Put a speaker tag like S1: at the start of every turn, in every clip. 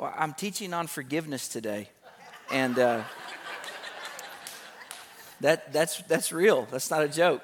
S1: Well, I'm teaching on forgiveness today. And uh, that, that's, that's real. That's not a joke.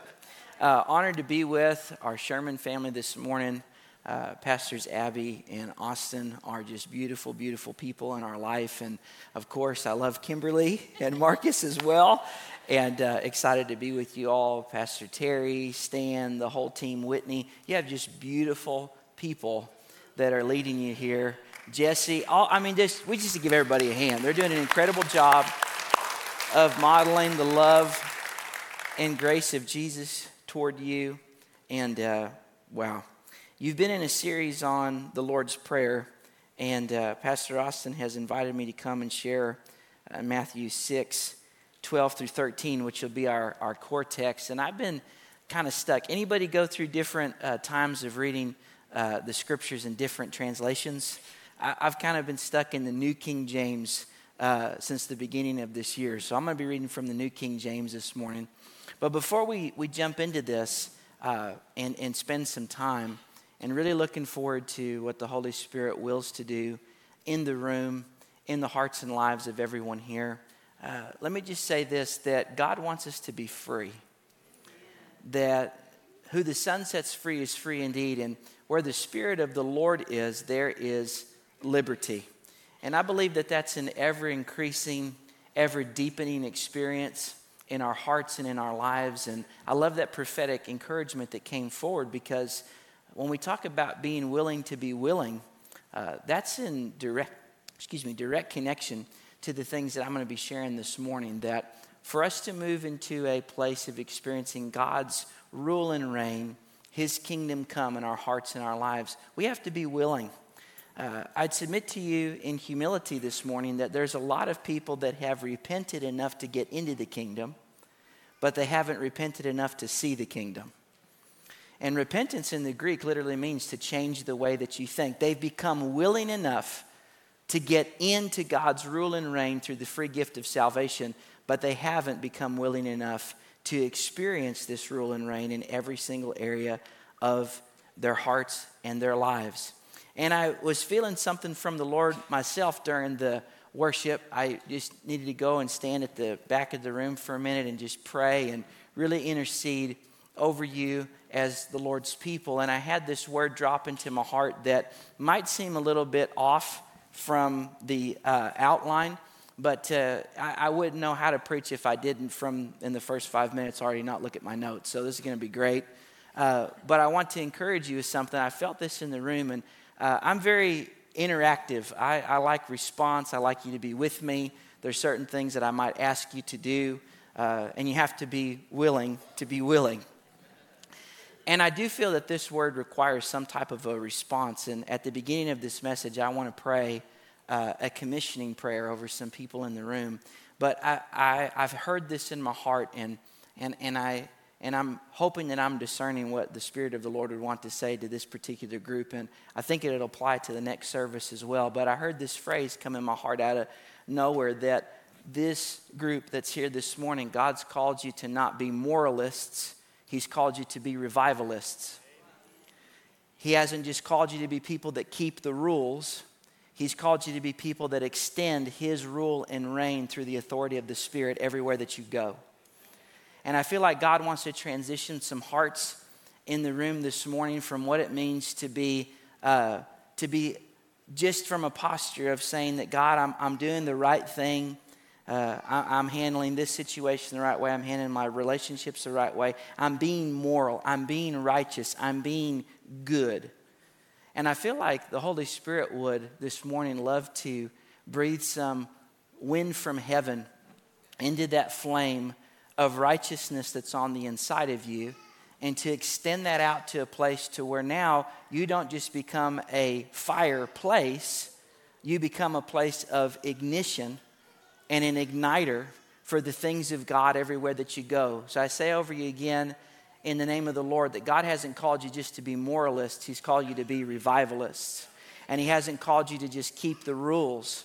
S1: Uh, honored to be with our Sherman family this morning. Uh, Pastors Abby and Austin are just beautiful, beautiful people in our life. And of course, I love Kimberly and Marcus as well. And uh, excited to be with you all. Pastor Terry, Stan, the whole team, Whitney. You have just beautiful people that are leading you here. Jesse, all, I mean, just, we just give everybody a hand. They're doing an incredible job of modeling the love and grace of Jesus toward you. And uh, wow, you've been in a series on the Lord's Prayer, and uh, Pastor Austin has invited me to come and share uh, Matthew 6 12 through 13, which will be our, our core text. And I've been kind of stuck. Anybody go through different uh, times of reading uh, the scriptures in different translations? I, have kind of been stuck in the New King James uh, since the beginning of this year. So I'm going to be reading from the New King James this morning. But before we, we jump into this uh, and, and spend some time and really looking forward to what the Holy Spirit wills to do in the room, in the hearts and lives of everyone here, uh, let me just say this that God wants us to be free. That who the Son sets free is free indeed. And where the Spirit of the Lord is, there is liberty. And I believe that that's an ever increasing, ever deepening experience in our hearts and in our lives. And I love that prophetic encouragement that came forward because when we talk about being willing to be willing, uh, that's in direct, excuse me, direct connection to the things that I'm going to be sharing this morning. That for us to move into a place of experiencing God's rule and reign, His kingdom come in our hearts and our lives, we have to be willing. Uh, I'd submit to you in humility this morning that there's a lot of people that have repented enough to get into the kingdom, but they haven't repented enough to see the kingdom. And repentance in the Greek literally means to change the way that you think. They've become willing enough to get into God's rule and reign through the free gift of salvation, but they haven't become willing enough to experience this rule and reign in every single area of their hearts and their lives. And I was feeling something from the Lord myself during the worship. I just needed to go and stand at the back of the room for a minute and just pray and really intercede over you as the Lord's people. And I had this word drop into my heart that might seem a little bit off from the uh, outline, but uh, I, I, wouldn't know how to preach if I didn't, from in the first five minutes, already not look at my notes. So this is going to be great. Uh, but I want to encourage you with something. I felt this in the room, and uh, I'm very interactive. I, I, like response. I like you to be with me. There's certain things that I might ask you to do, uh, and you have to be willing to be willing. And I do feel that this word requires some type of a response. And at the beginning of this message, I want to pray uh, a commissioning prayer over some people in the room. But I, I, I've heard this in my heart, and, and, and I, and I'm hoping that I'm discerning what the Spirit of the Lord would want to say to this particular group. And I think it'll apply to the next service as well. But I heard this phrase come in my heart out of nowhere that this group that's here this morning, God's called you to not be moralists, He's called you to be revivalists. He hasn't just called you to be people that keep the rules. He's called you to be people that extend His rule and reign through the authority of the Spirit everywhere that you go. And I feel like God wants to transition some hearts in the room this morning from what it means to be, uh, to be just from a posture of saying that God, I'm, I'm doing the right thing. Uh, I, am handling this situation the right way. I'm handling my relationships the right way. I'm being moral. I'm being righteous. I'm being good. And I feel like the Holy Spirit would this morning love to breathe some wind from heaven into that flame of righteousness that's on the inside of you and to extend that out to a place to where now you don't just become a fireplace you become a place of ignition and an igniter for the things of god everywhere that you go. So i say over you again in the name of the lord that god hasn't called you just to be moralists. He's called you to be revivalists. And he hasn't called you to just keep the rules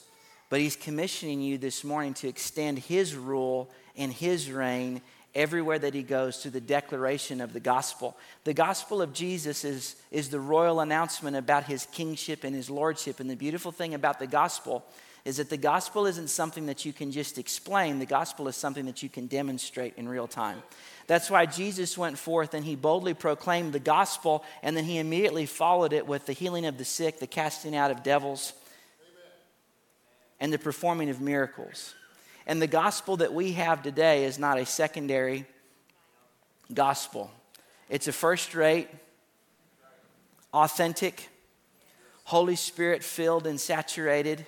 S1: but he's commissioning you this morning to extend his rule in his reign everywhere that he goes to the declaration of the gospel. The gospel of Jesus is, is the royal announcement about his kingship and his lordship. And the beautiful thing about the gospel is that the gospel isn't something that you can just explain, the gospel is something that you can demonstrate in real time. That's why Jesus went forth and he boldly proclaimed the gospel, and then he immediately followed it with the healing of the sick, the casting out of devils, and the performing of miracles. And the gospel that we have today is not a secondary gospel, it's a first rate, authentic, Holy Spirit filled and saturated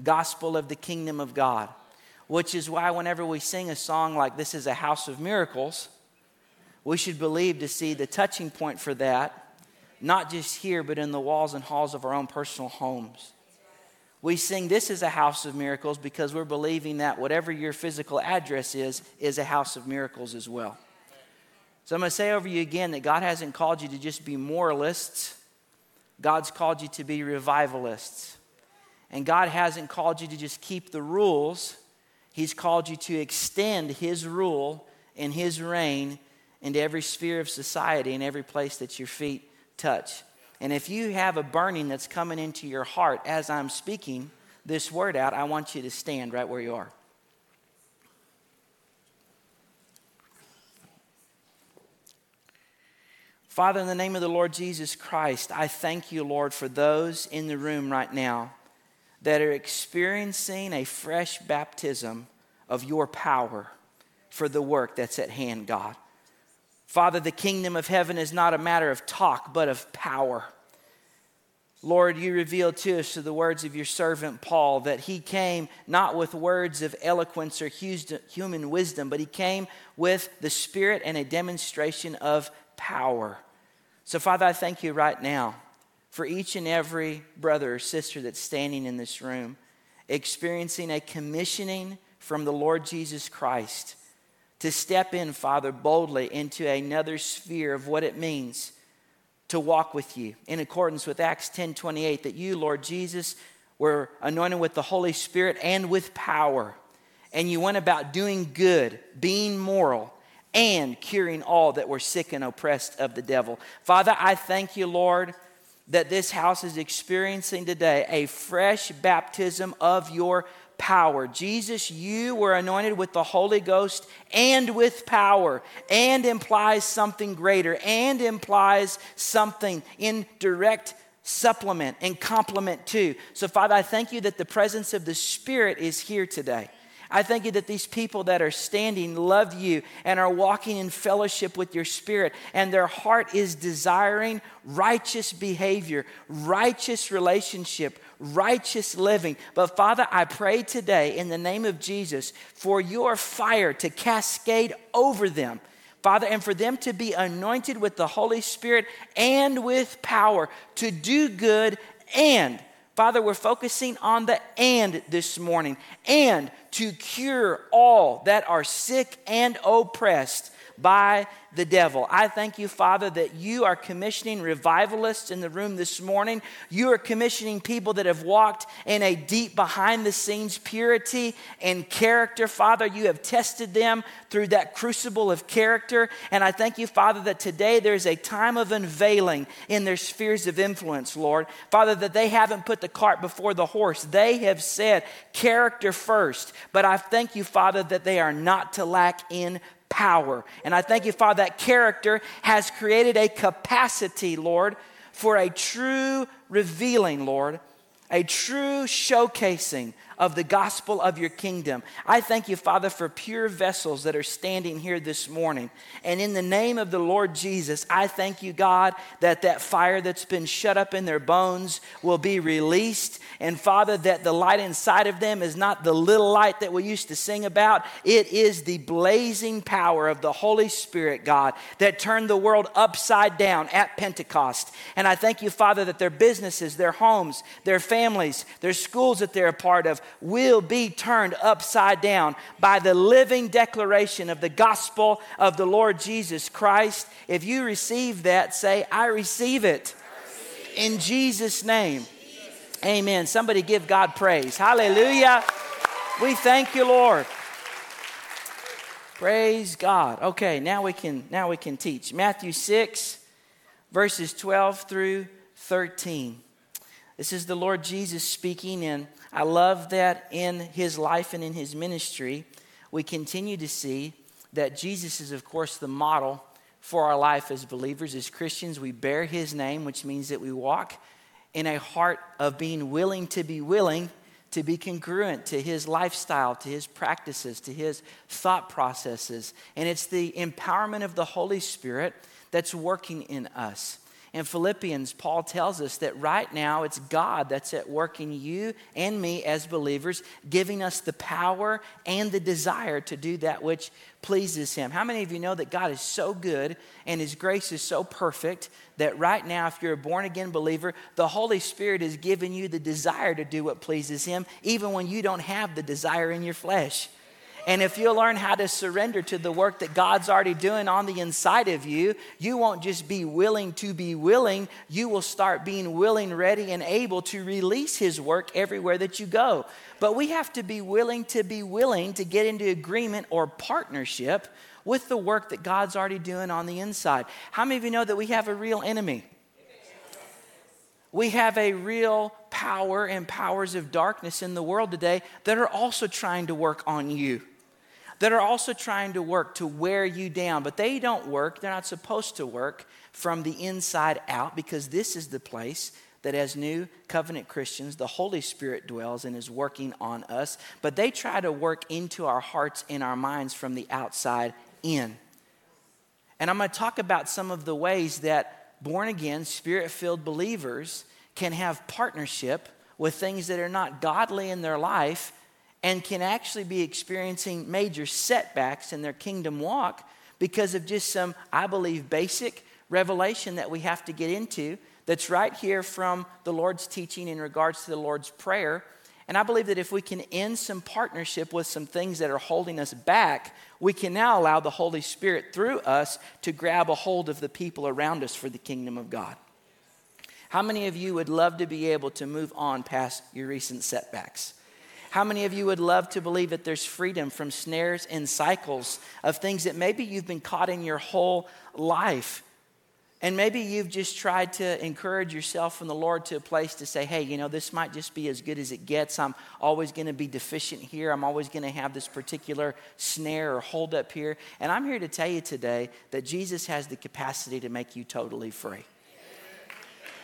S1: gospel of the kingdom of God. Which is why, whenever we sing a song like This is a House of Miracles, we should believe to see the touching point for that, not just here, but in the walls and halls of our own personal homes. We sing This is a House of Miracles because we're believing that whatever your physical address is, is a house of miracles as well. So I'm going to say over you again that God hasn't called you to just be moralists, God's called you to be revivalists. And God hasn't called you to just keep the rules, He's called you to extend His rule and His reign into every sphere of society and every place that your feet touch. And if you have a burning that's coming into your heart as I'm speaking this word out, I want you to stand right where you are. Father, in the name of the Lord Jesus Christ, I thank you, Lord, for those in the room right now that are experiencing a fresh baptism of your power for the work that's at hand, God. Father, the kingdom of heaven is not a matter of talk, but of power. Lord, you revealed to us through the words of your servant Paul that he came not with words of eloquence or human wisdom, but he came with the Spirit and a demonstration of power. So, Father, I thank you right now for each and every brother or sister that's standing in this room, experiencing a commissioning from the Lord Jesus Christ to step in, Father, boldly into another sphere of what it means to walk with you in accordance with Acts 10 28, that you, Lord Jesus, were anointed with the Holy Spirit and with power. And you went about doing good, being moral, and curing all that were sick and oppressed of the devil. Father, I thank you, Lord that this house is experiencing today a fresh baptism of your power. Jesus, you were anointed with the Holy Ghost and with power, and implies something greater, and implies something in direct supplement and complement to. So, Father, I thank you that the presence of the Spirit is here today. I thank you that these people that are standing love you and are walking in fellowship with your spirit, and their heart is desiring righteous behavior, righteous relationship, righteous living. But Father, I pray today in the name of Jesus for your fire to cascade over them. Father, and for them to be anointed with the Holy Spirit and with power to do good and Father, we're focusing on the and this morning and to cure all that are sick and oppressed by the devil. I thank you, Father, that you are commissioning revivalists in the room this morning. You are commissioning people that have walked in a deep behind the scenes purity and character. Father, you have tested them through that crucible of character. And I thank you, Father, that today there's a time of unveiling in their spheres of influence, Lord. Father, that they haven't put the cart before the horse. They have said character first. But I thank you, Father, that they are not to lack in power. And I thank you, Father, that character has created a capacity, Lord, for a true revealing, Lord, a true showcasing of the gospel of your kingdom. I thank you, Father, for pure vessels that are standing here this morning. And in the name of the Lord Jesus, I thank you, God, that that fire that's been shut up in their bones will be released. And Father, that the light inside of them is not the little light that we used to sing about, it is the blazing power of the Holy Spirit, God, that turned the world upside down at Pentecost. And I thank you, Father, that their businesses, their homes, their families, their schools that they're a part of will be turned upside down by the living declaration of the gospel of the Lord Jesus Christ. If you receive that, say, I receive it. In Jesus' name. Amen. Somebody give God praise. Hallelujah. We thank you, Lord. Praise God. Okay, now we can now we can teach. Matthew 6 verses 12 through 13. This is the Lord Jesus speaking and I love that in his life and in his ministry we continue to see that Jesus is of course the model for our life as believers as Christians. We bear his name, which means that we walk in a heart of being willing to be willing to be congruent to his lifestyle, to his practices, to his thought processes. And it's the empowerment of the Holy Spirit that's working in us. In Philippians, Paul tells us that right now it's God that's at work in you and me as believers, giving us the power and the desire to do that which pleases Him. How many of you know that God is so good and His grace is so perfect that right now, if you're a born again believer, the Holy Spirit is giving you the desire to do what pleases Him, even when you don't have the desire in your flesh? And if you learn how to surrender to the work that God's already doing on the inside of you, you won't just be willing to be willing, you will start being willing, ready, and able to release His work everywhere that you go. But we have to be willing to be willing to get into agreement or partnership with the work that God's already doing on the inside. How many of you know that we have a real enemy? We have a real power and powers of darkness in the world today that are also trying to work on you that are also trying to work to wear you down, but they don't work. They're not supposed to work from the inside out because this is the place that as new covenant Christians, the Holy Spirit dwells and is working on us, but they try to work into our hearts and our minds from the outside in. And I'm going to talk about some of the ways that born again, spirit filled believers can have partnership with things that are not godly in their life and can actually be experiencing major setbacks in their kingdom walk because of just some, I believe, basic revelation that we have to get into that's right here from the Lord's teaching in regards to the Lord's Prayer. And I believe that if we can end some partnership with some things that are holding us back, we can now allow the Holy Spirit through us to grab a hold of the people around us for the kingdom of God. How many of you would love to be able to move on past your recent setbacks? How many of you would love to believe that there's freedom from snares and cycles of things that maybe you've been caught in your whole life? And maybe you've just tried to encourage yourself from the Lord to a place to say, hey, you know, this might just be as good as it gets. I'm always going to be deficient here. I'm always going to have this particular snare or hold up here. And I'm here to tell you today that Jesus has the capacity to make you totally free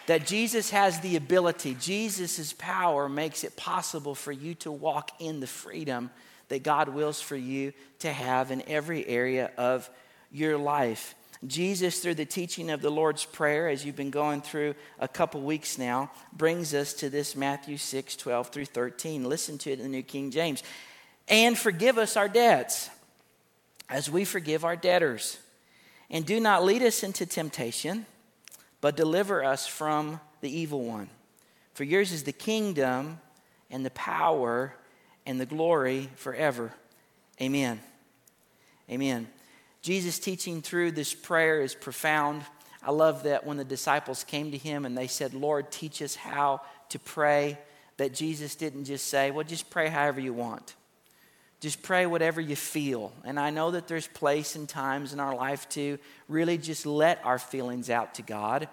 S1: that Jesus has the ability, Jesus' power makes it possible for you to walk in the freedom that God wills for you to have in every area of your life. Jesus, through the teaching of the Lord's Prayer, as you've been going through a couple weeks now, brings us to this Matthew 6 12 through 13. Listen to it in the New King James. And forgive us our debts as we forgive our debtors. And do not lead us into temptation but deliver us from the evil one. For yours is the kingdom and the power and the glory forever. Amen. Amen. Jesus' teaching through this prayer is profound. I love that when the disciples came to him and they said, Lord, teach us how to pray, that Jesus didn't just say, Well, just pray however you want. Just pray whatever you feel. And I know that there's place and times in our life to really just let our feelings out to God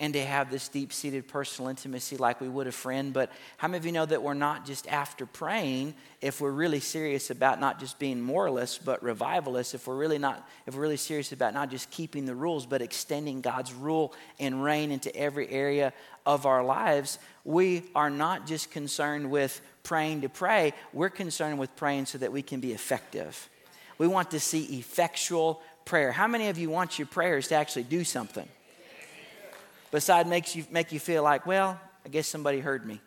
S1: and to have this deep seated personal intimacy like we would a friend. But how many of you know that we're not just after praying if we're really serious about not just being moralists but revivalists, if we're really not if we're really serious about not just keeping the rules but extending God's rule and reign into every area of our lives, we are not just concerned with praying to pray, we're concerned with praying so that we can be effective. We want to see effectual prayer. How many of you want your prayers to actually do something? Besides makes you make you feel like, well, I guess somebody heard me.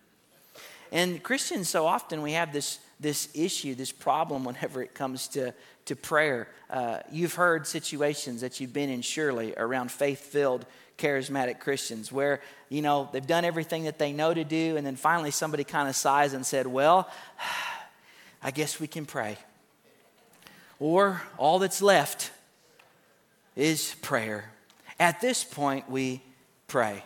S1: And Christians so often we have this this issue, this problem whenever it comes to, to prayer. Uh, you've heard situations that you've been in surely around faith filled charismatic Christians where, you know, they've done everything that they know to do, and then finally somebody kind of sighs and said, Well, I guess we can pray. Or all that's left is prayer. At this point, we pray.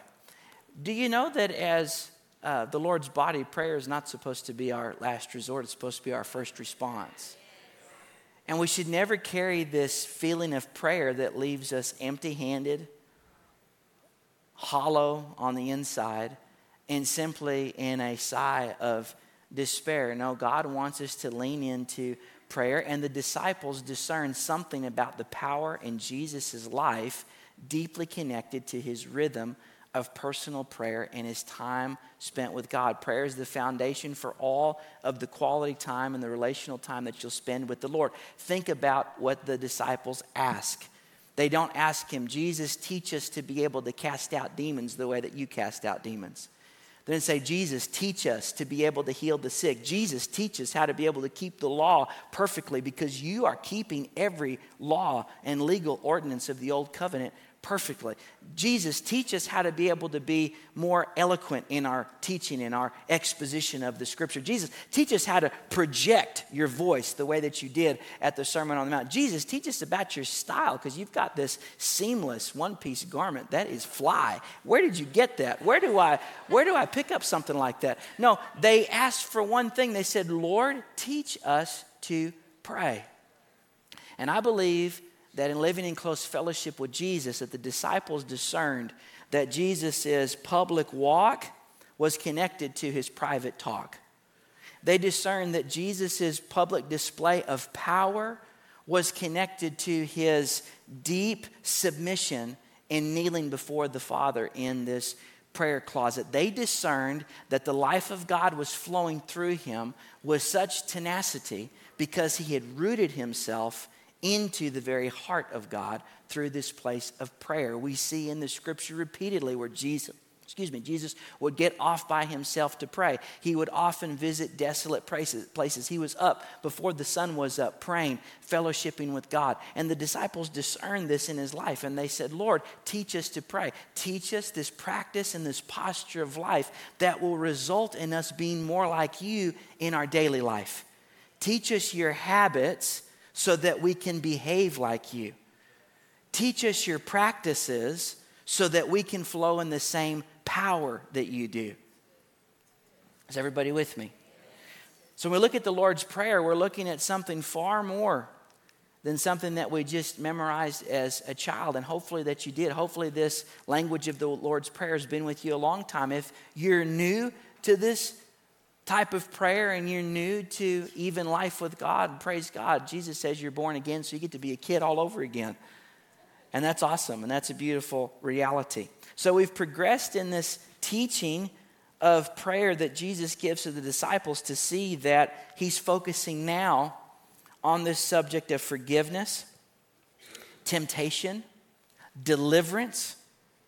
S1: Do you know that as uh, the Lord's body, prayer is not supposed to be our last resort, it's supposed to be our first response? And we should never carry this feeling of prayer that leaves us empty handed, hollow on the inside, and simply in a sigh of despair. No, God wants us to lean into prayer, and the disciples discern something about the power in Jesus' life deeply connected to his rhythm of personal prayer and his time spent with God. Prayer is the foundation for all of the quality time and the relational time that you'll spend with the Lord. Think about what the disciples ask. They don't ask him, Jesus, teach us to be able to cast out demons the way that you cast out demons. They didn't say, Jesus, teach us to be able to heal the sick. Jesus, teach us how to be able to keep the law perfectly because you are keeping every law and legal ordinance of the old covenant perfectly. Jesus, teach us how to be able to be more eloquent in our teaching, in our exposition of the scripture. Jesus, teach us how to project your voice the way that you did at the Sermon on the Mount. Jesus, teach us about your style because you've got this seamless one piece garment. That is fly. Where did you get that? Where do I where do I pick up something like that? No, they asked for one thing. They said, Lord, teach us to pray. And I believe that in living in close fellowship with Jesus, that the disciples discerned that Jesus' public walk was connected to his private talk. They discerned that Jesus' public display of power was connected to his deep submission in kneeling before the Father in this prayer closet. They discerned that the life of God was flowing through him with such tenacity because he had rooted himself into the very heart of God through this place of prayer. We see in the scripture repeatedly where Jesus excuse me, Jesus would get off by himself to pray. He would often visit desolate places. He was up before the sun was up, praying, fellowshipping with God. And the disciples discerned this in his life, and they said, Lord, teach us to pray. Teach us this practice and this posture of life that will result in us being more like you in our daily life. Teach us your habits so that we can behave like you. Teach us your practices so that we can flow in the same power that you do. Is everybody with me? So, when we look at the Lord's Prayer, we're looking at something far more than something that we just memorized as a child, and hopefully that you did. Hopefully, this language of the Lord's Prayer has been with you a long time. If you're new to this type of prayer and you're new to even life with God, praise God. Jesus says you're born again, so you get to be a kid all over again. And that's awesome, and that's a beautiful reality. So we've progressed in this teaching of prayer that Jesus gives to the disciples to see that he's focusing now on this subject of forgiveness, temptation, deliverance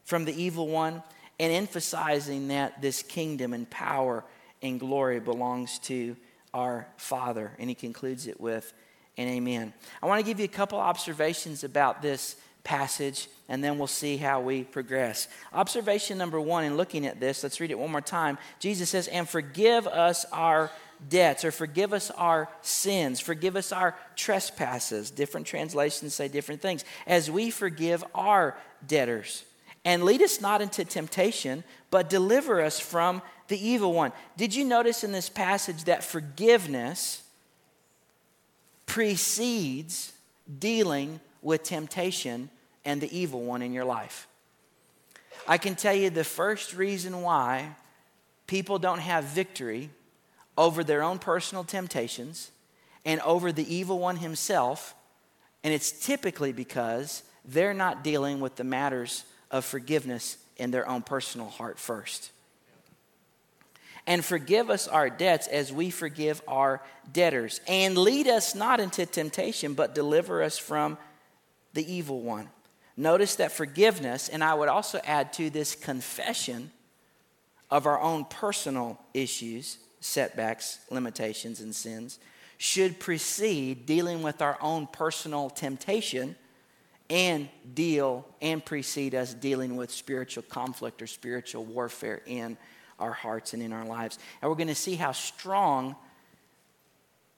S1: from the evil one, and emphasizing that this kingdom and power and glory belongs to our Father. And he concludes it with an amen. I want to give you a couple observations about this passage, and then we'll see how we progress. Observation number one, in looking at this, let's read it one more time. Jesus says, And forgive us our debts, or forgive us our sins, forgive us our trespasses. Different translations say different things, as we forgive our debtors. And lead us not into temptation, but deliver us from the evil one. Did you notice in this passage that forgiveness precedes dealing with temptation and the evil one in your life? I can tell you the first reason why people don't have victory over their own personal temptations and over the evil one himself, and it's typically because they're not dealing with the matters of forgiveness in their own personal heart first and forgive us our debts as we forgive our debtors. And lead us not into temptation, but deliver us from the evil one. Notice that forgiveness, and I would also add to this confession of our own personal issues, setbacks, limitations, and sins, should precede dealing with our own personal temptation and deal and precede us dealing with spiritual conflict or spiritual warfare in our hearts and in our lives. And we're going to see how strong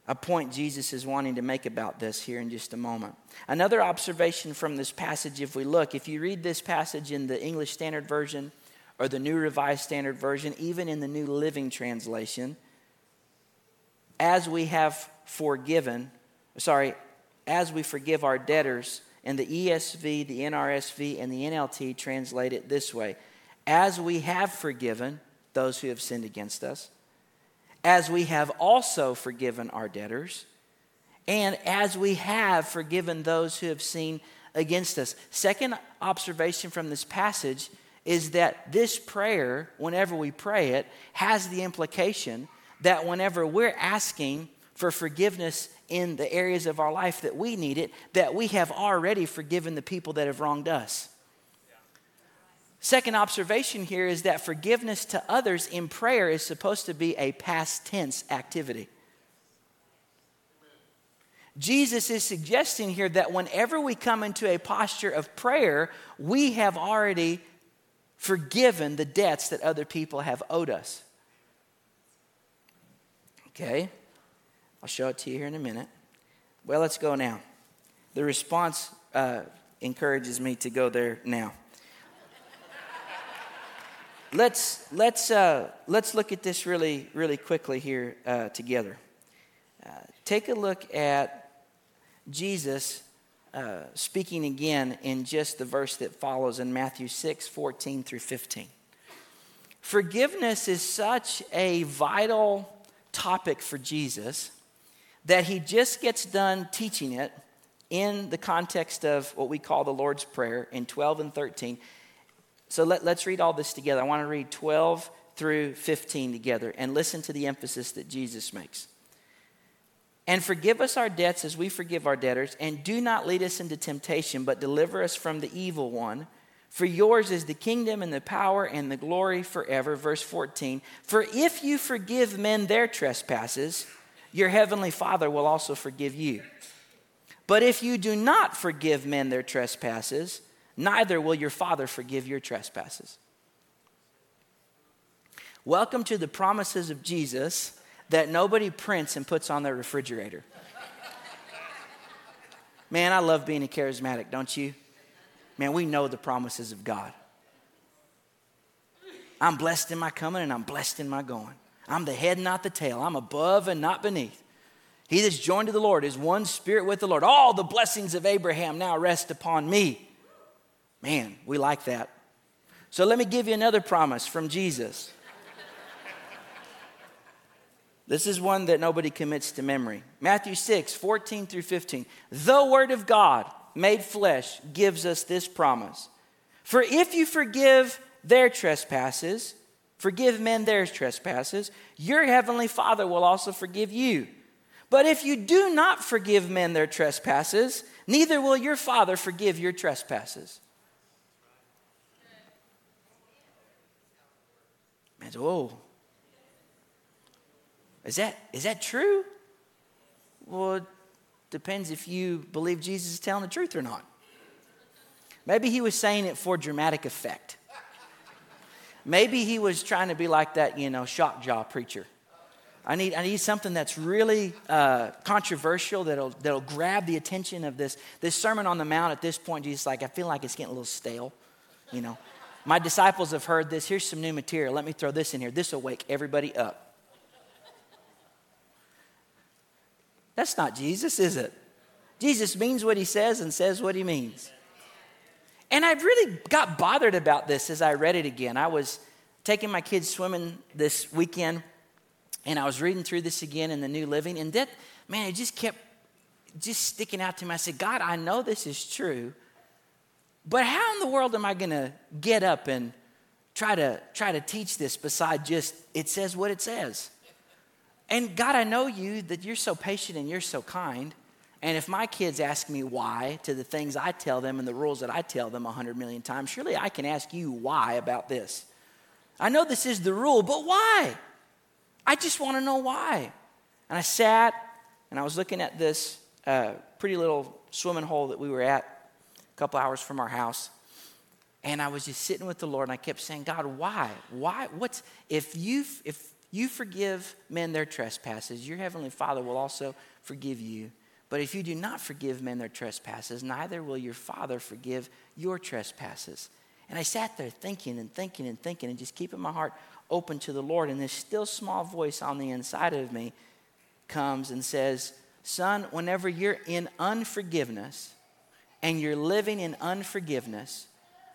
S1: a point Jesus is wanting to make about this here in just a moment. Another observation from this passage, if we look, if you read this passage in the English Standard Version or the New Revised Standard Version, even in the New Living Translation, as we have forgiven, sorry, as we forgive our debtors. And the ESV, the NRSV, and the NLT translate it this way As we have forgiven those who have sinned against us, as we have also forgiven our debtors, and as we have forgiven those who have sinned against us. Second observation from this passage is that this prayer, whenever we pray it, has the implication that whenever we're asking for forgiveness in the areas of our life that we need it, that we have already forgiven the people that have wronged us. Second observation here is that forgiveness to others in prayer is supposed to be a past tense activity. Jesus is suggesting here that whenever we come into a posture of prayer, we have already forgiven the debts that other people have owed us. Okay? I'll show it to you here in a minute. Well, let's go now. The response uh, encourages me to go there now. Let's let's uh, let's look at this really really quickly here uh, together. Uh, take a look at Jesus uh, speaking again in just the verse that follows in Matthew 6 14 through 15. Forgiveness is such a vital topic for Jesus that he just gets done teaching it in the context of what we call the Lord's Prayer in 12 and 13. So let, us read all this together. I want to read 12 through 15 together and listen to the emphasis that Jesus makes. And forgive us our debts as we forgive our debtors, and do not lead us into temptation, but deliver us from the evil one. For yours is the kingdom and the power and the glory forever. Verse 14. For if you forgive men their trespasses, your heavenly Father will also forgive you. But if you do not forgive men their trespasses, neither will your Father forgive your trespasses. Welcome to the promises of Jesus that nobody prints and puts on their refrigerator. Man, I love being a charismatic, don't you? Man, we know the promises of God. I'm blessed in my coming and I'm blessed in my going. I'm the head, not the tail. I'm above and not beneath. He that's joined to the Lord is one spirit with the Lord. All the blessings of Abraham now rest upon me. Man, we like that. So let me give you another promise from Jesus. This is one that nobody commits to memory. Matthew 6, 14 through 15. The Word of God made flesh gives us this promise For if you forgive their trespasses, forgive men their trespasses, your heavenly Father will also forgive you. But if you do not forgive men their trespasses, neither will your Father forgive your trespasses. Man, whoa. Is that, is that true? Well, it depends if you believe Jesus is telling the truth or not. Maybe he was saying it for dramatic effect. Maybe he was trying to be like that, you know, shock jaw preacher. I need, I need something that's really uh, controversial that'll, that'll grab the attention of this. This Sermon on the Mount at this point, Jesus like, I feel like it's getting a little stale, you know. My disciples have heard this. Here's some new material. Let me throw this in here. This will wake everybody up. That's not Jesus, is it? Jesus means what he says and says what he means. And I really got bothered about this as I read it again. I was taking my kids swimming this weekend, and I was reading through this again in the New Living, and that, man, it just kept just sticking out to me. I said, God, I know this is true, but how in the world am I going to get up and try to try to teach this beside just it says what it says? And God, I know you that you're so patient and you're so kind. And if my kids ask me why to the things I tell them and the rules that I tell them a hundred million times, surely I can ask you why about this. I know this is the rule, but why? I just want to know why. And I sat and I was looking at this uh, pretty little swimming hole that we were at couple hours from our house. And I was just sitting with the Lord and I kept saying, God, why? Why? What's, if you, if you forgive men their trespasses, your heavenly Father will also forgive you. But if you do not forgive men their trespasses, neither will your Father forgive your trespasses. And I sat there thinking and thinking and thinking and just keeping my heart open to the Lord. And this still small voice on the inside of me comes and says, son, whenever you're in unforgiveness and you're living in unforgiveness,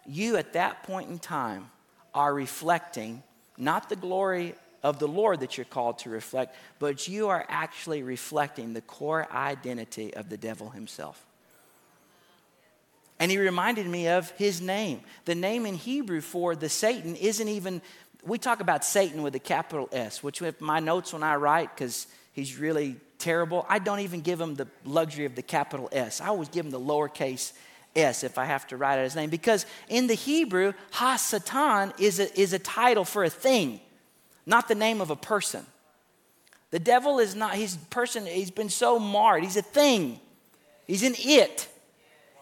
S1: you at that point in time are reflecting not the glory of the Lord that you're called to reflect, but you are actually reflecting the core identity of the devil himself. And he reminded me of his name. The name in Hebrew for the Satan isn't even, we talk about Satan with a capital S, which my notes when I write, because he's really terrible, I don't even give him the luxury of the capital S. I always give him the lowercase S if I have to write out his name. Because in the Hebrew, Ha Satan is a, is a title for a thing, not the name of a person. The devil is not, he's person, he's been so marred. He's a thing. He's an it.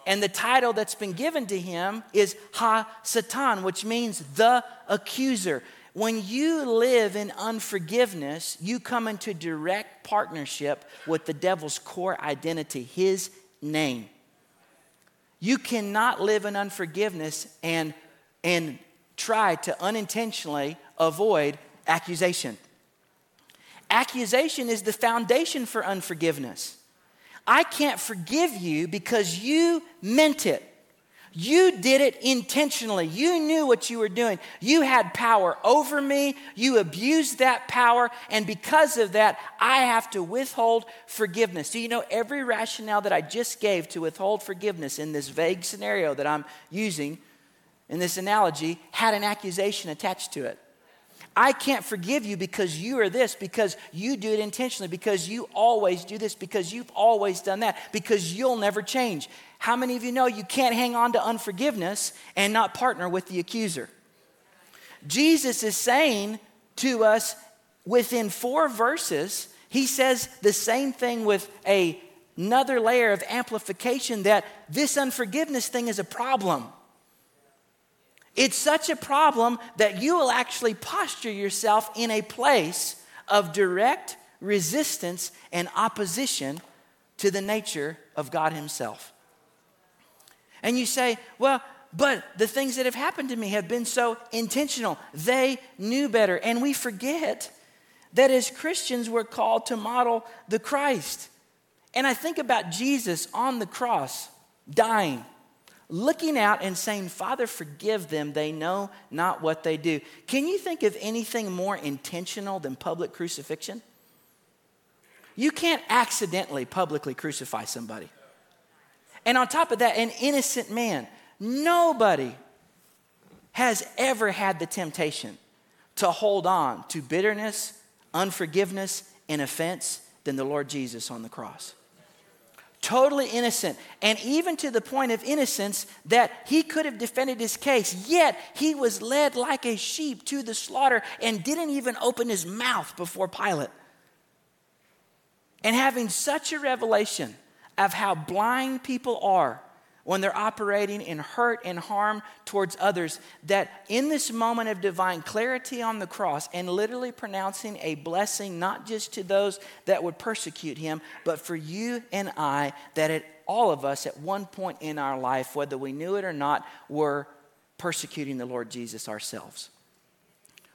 S1: And the title that's been given to him is Ha Satan, which means the accuser. When you live in unforgiveness, you come into direct partnership with the devil's core identity, his name. You cannot live in unforgiveness and, and try to unintentionally avoid accusation. Accusation is the foundation for unforgiveness. I can't forgive you because you meant it. You did it intentionally. You knew what you were doing. You had power over me. You abused that power. And because of that, I have to withhold forgiveness. Do you know every rationale that I just gave to withhold forgiveness in this vague scenario that I'm using in this analogy had an accusation attached to it? I can't forgive you because you are this, because you do it intentionally, because you always do this, because you've always done that, because you'll never change. How many of you know you can't hang on to unforgiveness and not partner with the accuser? Jesus is saying to us within four verses, he says the same thing with a, another layer of amplification that this unforgiveness thing is a problem. It's such a problem that you will actually posture yourself in a place of direct resistance and opposition to the nature of God Himself. And you say, well, but the things that have happened to me have been so intentional. They knew better. And we forget that as Christians, we're called to model the Christ. And I think about Jesus on the cross, dying looking out and saying, Father, forgive them. They know not what they do. Can you think of anything more intentional than public crucifixion? You can't accidentally publicly crucify somebody. And on top of that, an innocent man. Nobody has ever had the temptation to hold on to bitterness, unforgiveness, and offense than the Lord Jesus on the cross totally innocent, and even to the point of innocence that he could have defended his case. Yet he was led like a sheep to the slaughter and didn't even open his mouth before Pilate. And having such a revelation of how blind people are when they're operating in hurt and harm towards others, that in this moment of divine clarity on the cross and literally pronouncing a blessing not just to those that would persecute him, but for you and I, that it, all of us at one point in our life, whether we knew it or not, were persecuting the Lord Jesus ourselves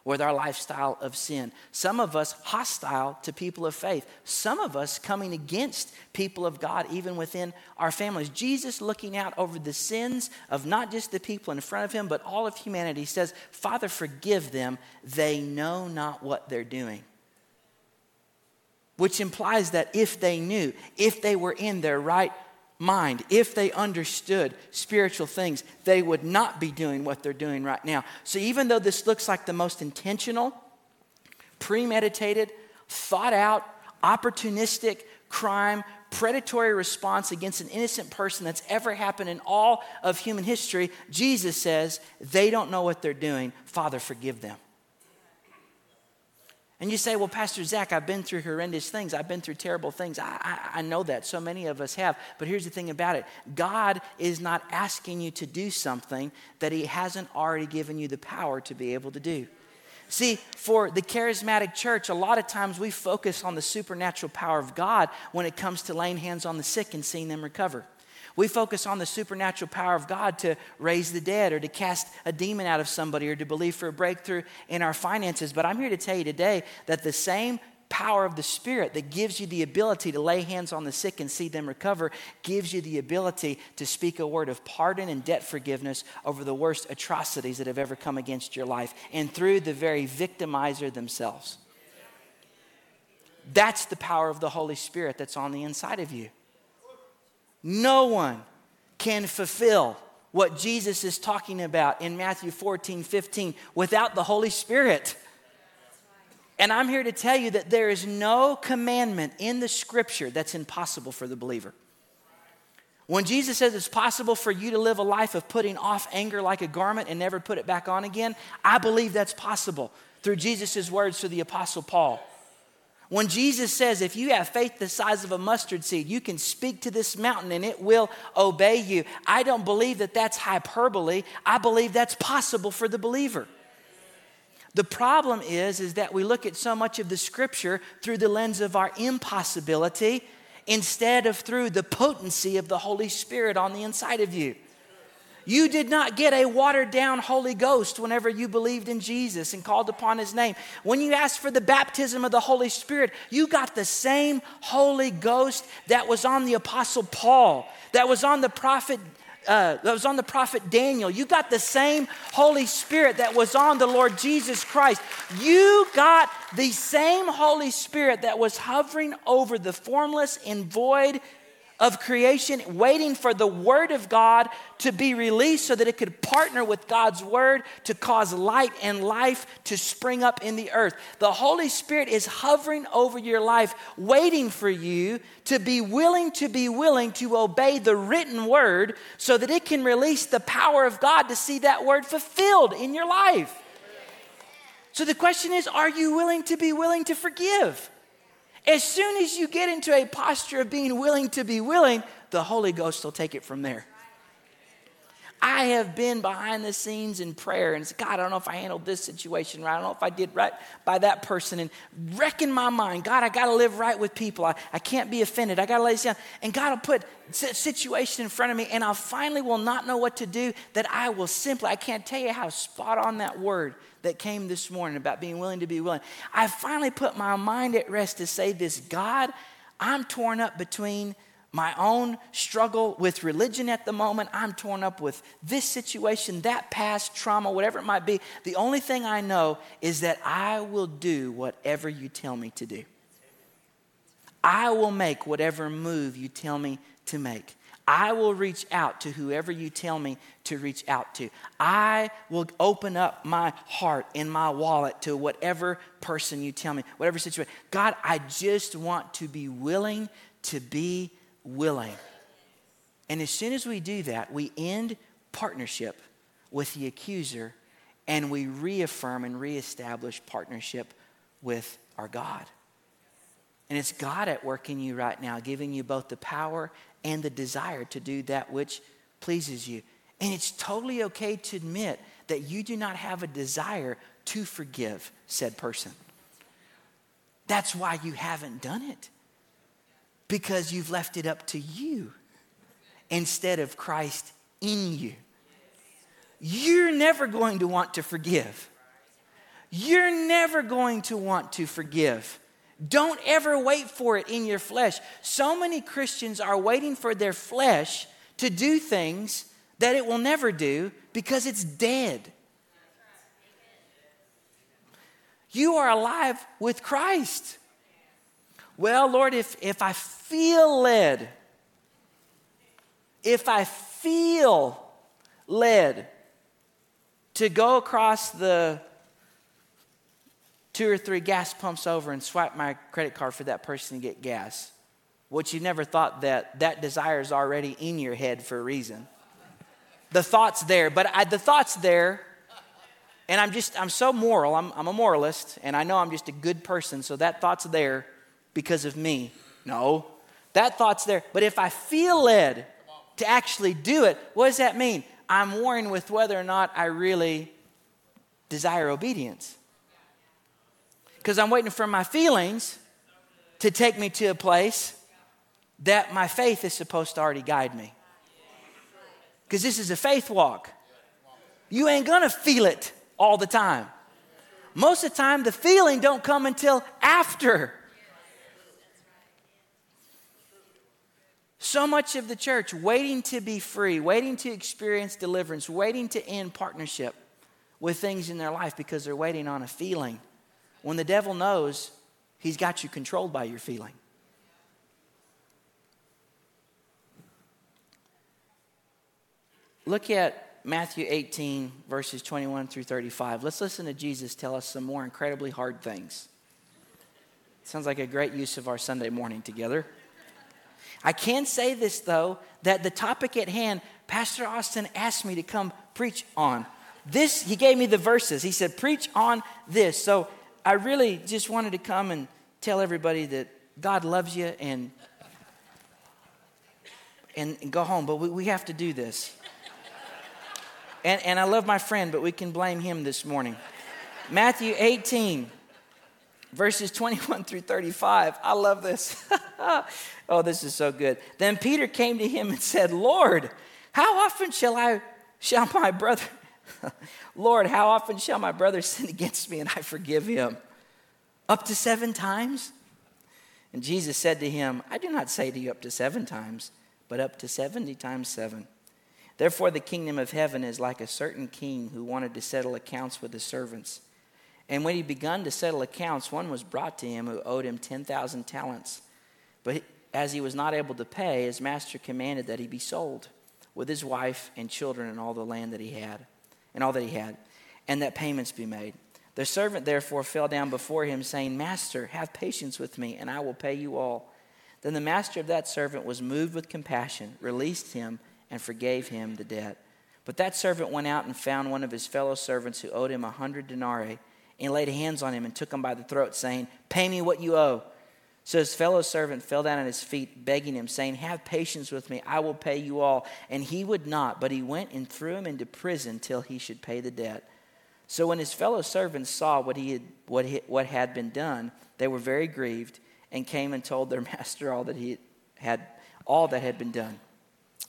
S1: with our lifestyle of sin. Some of us hostile to people of faith. Some of us coming against people of God, even within our families. Jesus looking out over the sins of not just the people in front of him, but all of humanity says, Father, forgive them. They know not what they're doing. Which implies that if they knew, if they were in their right mind, if they understood spiritual things, they would not be doing what they're doing right now. So, even though this looks like the most intentional, premeditated, thought out, opportunistic crime, predatory response against an innocent person that's ever happened in all of human history, Jesus says, they don't know what they're doing. Father, forgive them. And you say, well, Pastor Zach, I've been through horrendous things. I've been through terrible things. I, I, I, know that. So many of us have. But here's the thing about it God is not asking you to do something that He hasn't already given you the power to be able to do. See, for the charismatic church, a lot of times we focus on the supernatural power of God when it comes to laying hands on the sick and seeing them recover. We focus on the supernatural power of God to raise the dead or to cast a demon out of somebody or to believe for a breakthrough in our finances. But I'm here to tell you today that the same power of the Spirit that gives you the ability to lay hands on the sick and see them recover, gives you the ability to speak a word of pardon and debt forgiveness over the worst atrocities that have ever come against your life and through the very victimizer themselves. That's the power of the Holy Spirit that's on the inside of you. No one can fulfill what Jesus is talking about in Matthew 14, 15 without the Holy Spirit. And I'm here to tell you that there is no commandment in the scripture that's impossible for the believer. When Jesus says it's possible for you to live a life of putting off anger like a garment and never put it back on again, I believe that's possible through Jesus' words to the Apostle Paul. When Jesus says, if you have faith the size of a mustard seed, you can speak to this mountain and it will obey you. I don't believe that that's hyperbole. I believe that's possible for the believer. The problem is, is that we look at so much of the scripture through the lens of our impossibility instead of through the potency of the Holy Spirit on the inside of you. You did not get a watered down Holy Ghost whenever you believed in Jesus and called upon his name. When you asked for the baptism of the Holy Spirit, you got the same Holy Ghost that was on the Apostle Paul, that was on the prophet uh, that was on the prophet Daniel. You got the same Holy Spirit that was on the Lord Jesus Christ. You got the same Holy Spirit that was hovering over the formless and void of creation, waiting for the Word of God to be released so that it could partner with God's Word to cause light and life to spring up in the earth. The Holy Spirit is hovering over your life, waiting for you to be willing to be willing to obey the written Word so that it can release the power of God to see that Word fulfilled in your life. So the question is are you willing to be willing to forgive? As soon as you get into a posture of being willing to be willing, the Holy Ghost will take it from there. I have been behind the scenes in prayer and said, God, I don't know if I handled this situation right. I don't know if I did right by that person and wrecking my mind. God, I got to live right with people. I, I can't be offended. I got to lay this down. And God will put situation in front of me and I finally will not know what to do that I will simply, I can't tell you how spot on that word that came this morning about being willing to be willing. I finally put my mind at rest to say this God, I'm torn up between my own struggle with religion at the moment. I'm torn up with this situation, that past trauma, whatever it might be. The only thing I know is that I will do whatever you tell me to do. I will make whatever move you tell me to make. I will reach out to whoever you tell me to reach out to. I will open up my heart and my wallet to whatever person you tell me, whatever situation. God, I just want to be willing to be willing. And as soon as we do that, we end partnership with the accuser and we reaffirm and reestablish partnership with our God. And it's God at work in you right now, giving you both the power and the desire to do that which pleases you. And it's totally okay to admit that you do not have a desire to forgive said person. That's why you haven't done it, because you've left it up to you instead of Christ in you. You're never going to want to forgive. You're never going to want to forgive don't ever wait for it in your flesh. So many Christians are waiting for their flesh to do things that it will never do because it's dead. You are alive with Christ. Well, Lord, if, if I feel led, if I feel led to go across the two or three gas pumps over and swipe my credit card for that person to get gas. What you never thought that that desire is already in your head for a reason. The thought's there, but I, the thought's there, and I'm just, I'm so moral. I'm, I'm a moralist, and I know I'm just a good person, so that thought's there because of me. No, that thought's there. But if I feel led to actually do it, what does that mean? I'm warring with whether or not I really desire obedience because I'm waiting for my feelings to take me to a place that my faith is supposed to already guide me. Because this is a faith walk. You ain't gonna feel it all the time. Most of the time, the feeling don't come until after. So much of the church waiting to be free, waiting to experience deliverance, waiting to end partnership with things in their life because they're waiting on a feeling. When the devil knows he's got you controlled by your feeling. Look at Matthew 18, verses 21 through 35. Let's listen to Jesus tell us some more incredibly hard things. Sounds like a great use of our Sunday morning together. I can say this, though, that the topic at hand, Pastor Austin asked me to come preach on. This, he gave me the verses. He said, Preach on this. So I really just wanted to come and tell everybody that God loves you and, and, go home, but we, we have to do this. And, and I love my friend, but we can blame him this morning. Matthew 18, verses 21 through 35. I love this. oh, this is so good. Then Peter came to him and said, Lord, how often shall I, shall my brother, Lord, how often shall my brother sin against me and I forgive him? Up to seven times? And Jesus said to him, I do not say to you up to seven times, but up to 70 times seven. Therefore, the kingdom of heaven is like a certain king who wanted to settle accounts with his servants. And when he begun to settle accounts, one was brought to him who owed him 10,000 talents. But as he was not able to pay, his master commanded that he be sold with his wife and children and all the land that he had, and all that he had, and that payments be made. The servant therefore fell down before him, saying, Master, have patience with me, and I will pay you all. Then the master of that servant was moved with compassion, released him, and forgave him the debt. But that servant went out and found one of his fellow servants who owed him a hundred denarii, and laid hands on him and took him by the throat, saying, Pay me what you owe. So his fellow servant fell down at his feet, begging him, saying, Have patience with me, I will pay you all. And he would not, but he went and threw him into prison till he should pay the debt. So when his fellow servants saw what, he had, what, he, what had been done, they were very grieved and came and told their master all that he had all that had been done.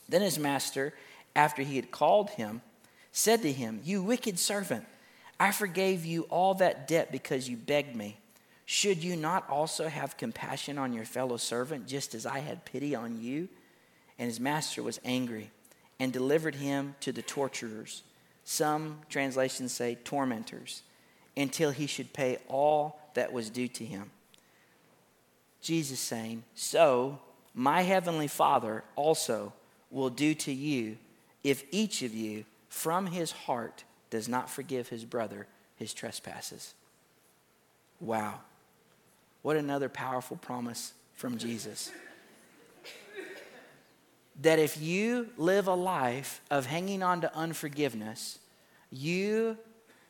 S1: Then his master, after he had called him, said to him, You wicked servant, I forgave you all that debt because you begged me. Should you not also have compassion on your fellow servant, just as I had pity on you? And his master was angry and delivered him to the torturers. Some translations say tormentors, until he should pay all that was due to him. Jesus saying, So my heavenly Father also will do to you if each of you from his heart does not forgive his brother his trespasses. Wow. What another powerful promise from Jesus. That if you live a life of hanging on to unforgiveness, you,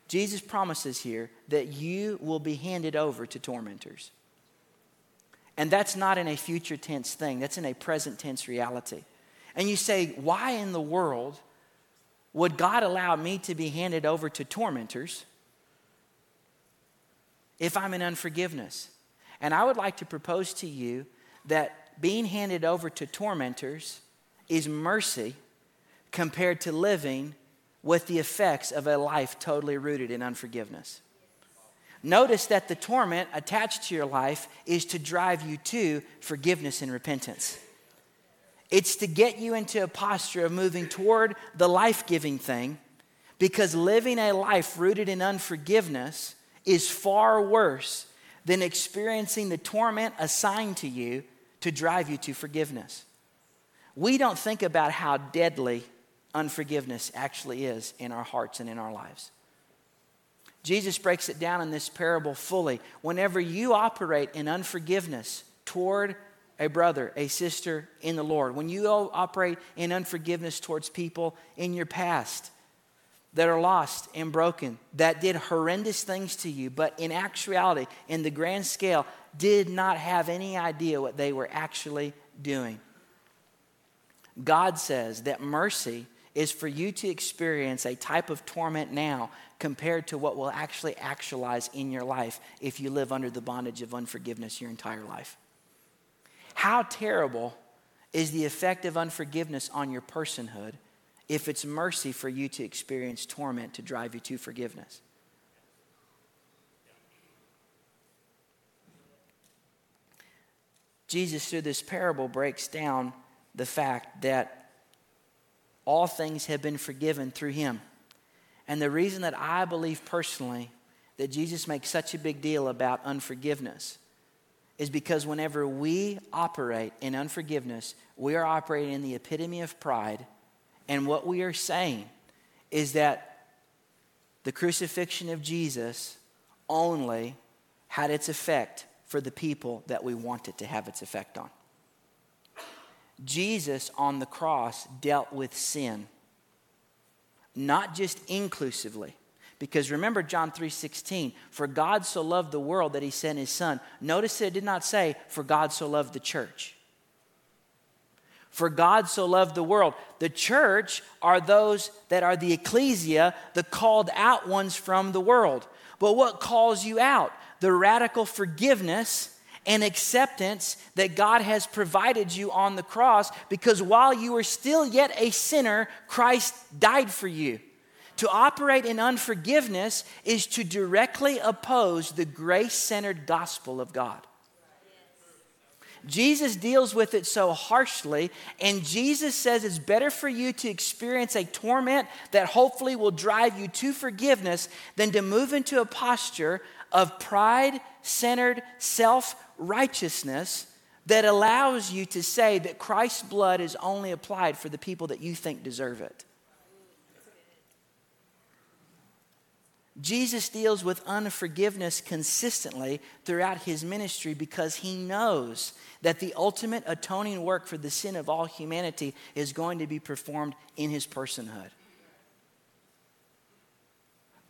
S1: Jesus promises here that you will be handed over to tormentors. And that's not in a future tense thing, that's in a present tense reality. And you say, why in the world would God allow me to be handed over to tormentors if I'm in unforgiveness? And I would like to propose to you that being handed over to tormentors is mercy compared to living with the effects of a life totally rooted in unforgiveness. Notice that the torment attached to your life is to drive you to forgiveness and repentance. It's to get you into a posture of moving toward the life giving thing because living a life rooted in unforgiveness is far worse than experiencing the torment assigned to you to drive you to forgiveness. We don't think about how deadly unforgiveness actually is in our hearts and in our lives. Jesus breaks it down in this parable fully. Whenever you operate in unforgiveness toward a brother, a sister in the Lord, when you operate in unforgiveness towards people in your past that are lost and broken, that did horrendous things to you, but in actuality, in the grand scale, did not have any idea what they were actually doing. God says that mercy is for you to experience a type of torment now compared to what will actually actualize in your life if you live under the bondage of unforgiveness your entire life. How terrible is the effect of unforgiveness on your personhood if it's mercy for you to experience torment to drive you to forgiveness. Jesus, through this parable, breaks down the fact that all things have been forgiven through him. And the reason that I believe personally that Jesus makes such a big deal about unforgiveness is because whenever we operate in unforgiveness, we are operating in the epitome of pride and what we are saying is that the crucifixion of Jesus only had its effect for the people that we want it to have its effect on. Jesus on the cross dealt with sin, not just inclusively, because remember John 3:16, for God so loved the world that he sent his son. Notice that it did not say for God so loved the church. For God so loved the world. The church are those that are the ecclesia, the called out ones from the world. But what calls you out? The radical forgiveness and acceptance that God has provided you on the cross because while you were still yet a sinner, Christ died for you. To operate in unforgiveness is to directly oppose the grace centered gospel of God. Jesus deals with it so harshly, and Jesus says it's better for you to experience a torment that hopefully will drive you to forgiveness than to move into a posture of pride centered self righteousness that allows you to say that Christ's blood is only applied for the people that you think deserve it. Jesus deals with unforgiveness consistently throughout his ministry because he knows that the ultimate atoning work for the sin of all humanity is going to be performed in his personhood.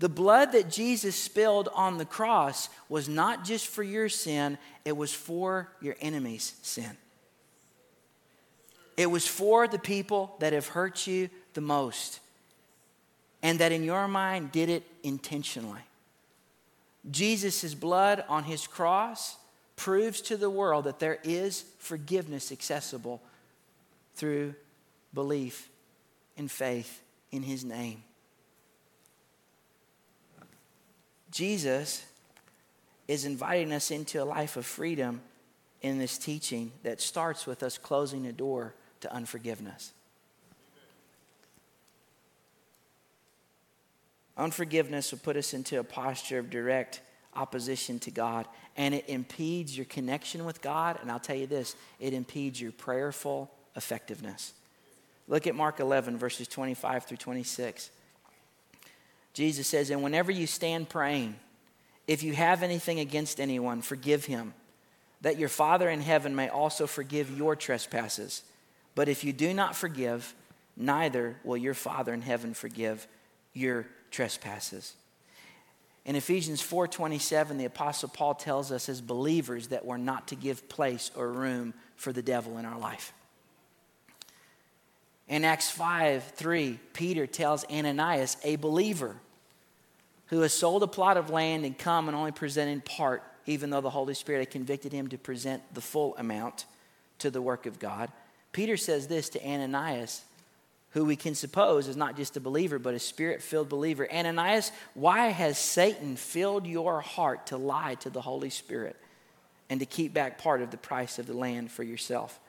S1: The blood that Jesus spilled on the cross was not just for your sin, it was for your enemy's sin. It was for the people that have hurt you the most and that in your mind did it intentionally. Jesus' blood on his cross proves to the world that there is forgiveness accessible through belief and faith in his name. Jesus is inviting us into a life of freedom in this teaching that starts with us closing the door to unforgiveness. Unforgiveness will put us into a posture of direct opposition to God, and it impedes your connection with God. And I'll tell you this it impedes your prayerful effectiveness. Look at Mark 11, verses 25 through 26. Jesus says, And whenever you stand praying, if you have anything against anyone, forgive him, that your Father in heaven may also forgive your trespasses. But if you do not forgive, neither will your Father in heaven forgive your trespasses. In Ephesians 4:27 the apostle Paul tells us as believers that we're not to give place or room for the devil in our life. In Acts 5 3, Peter tells Ananias, a believer who has sold a plot of land and come and only presented part, even though the Holy Spirit had convicted him to present the full amount to the work of God. Peter says this to Ananias who we can suppose is not just a believer, but a spirit filled believer. Ananias, why has Satan filled your heart to lie to the Holy Spirit and to keep back part of the price of the land for yourself?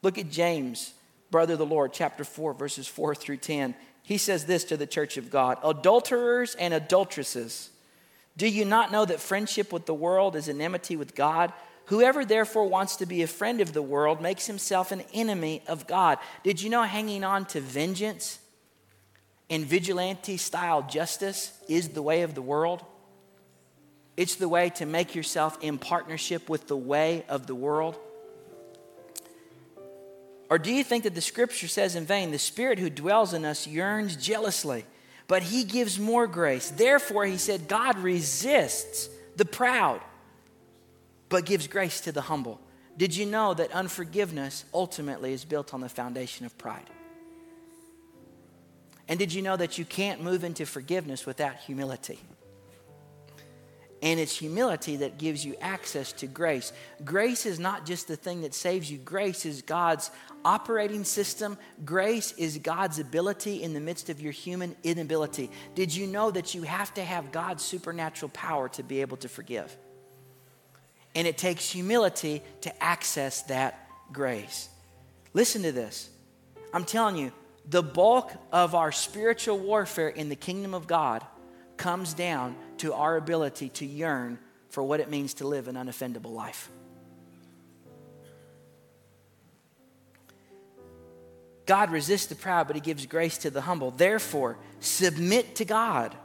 S1: Look at James, brother of the Lord, chapter 4, verses 4 through 10. He says this to the church of God Adulterers and adulteresses, do you not know that friendship with the world is enmity with God? Whoever therefore wants to be a friend of the world makes himself an enemy of God. Did you know hanging on to vengeance and vigilante style justice is the way of the world? It's the way to make yourself in partnership with the way of the world. Or do you think that the scripture says in vain, the spirit who dwells in us yearns jealously, but he gives more grace? Therefore, he said, God resists the proud but gives grace to the humble. Did you know that unforgiveness ultimately is built on the foundation of pride? And did you know that you can't move into forgiveness without humility? And it's humility that gives you access to grace. Grace is not just the thing that saves you, grace is God's operating system. Grace is God's ability in the midst of your human inability. Did you know that you have to have God's supernatural power to be able to forgive? And it takes humility to access that grace. Listen to this. I'm telling you, the bulk of our spiritual warfare in the kingdom of God comes down to our ability to yearn for what it means to live an unoffendable life. God resists the proud, but he gives grace to the humble. Therefore, submit to God.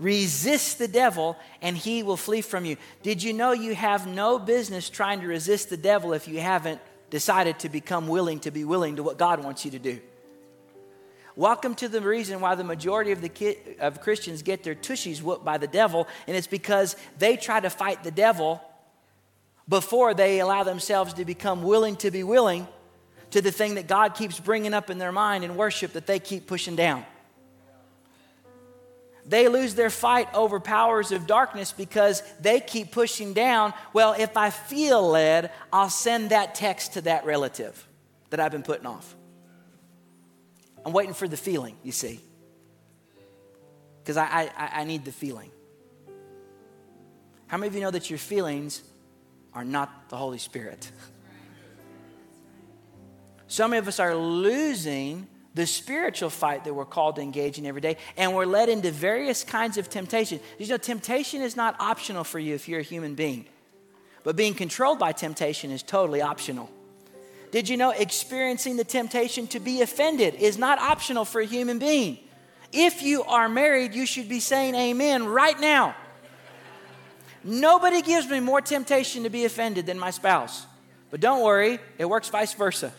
S1: Resist the devil, and he will flee from you. Did you know you have no business trying to resist the devil if you haven't decided to become willing to be willing to what God wants you to do? Welcome to the reason why the majority of the ki- of Christians get their tushies whooped by the devil, and it's because they try to fight the devil before they allow themselves to become willing to be willing to the thing that God keeps bringing up in their mind in worship that they keep pushing down. They lose their fight over powers of darkness because they keep pushing down. Well, if I feel led, I'll send that text to that relative that I've been putting off. I'm waiting for the feeling, you see. Because I, I, I need the feeling. How many of you know that your feelings are not the Holy Spirit? Some of us are losing the spiritual fight that we're called to engage in every day, and we're led into various kinds of temptation. Did you know, temptation is not optional for you if you're a human being, but being controlled by temptation is totally optional. Did you know experiencing the temptation to be offended is not optional for a human being? If you are married, you should be saying amen right now. Nobody gives me more temptation to be offended than my spouse. But don't worry, it works vice versa.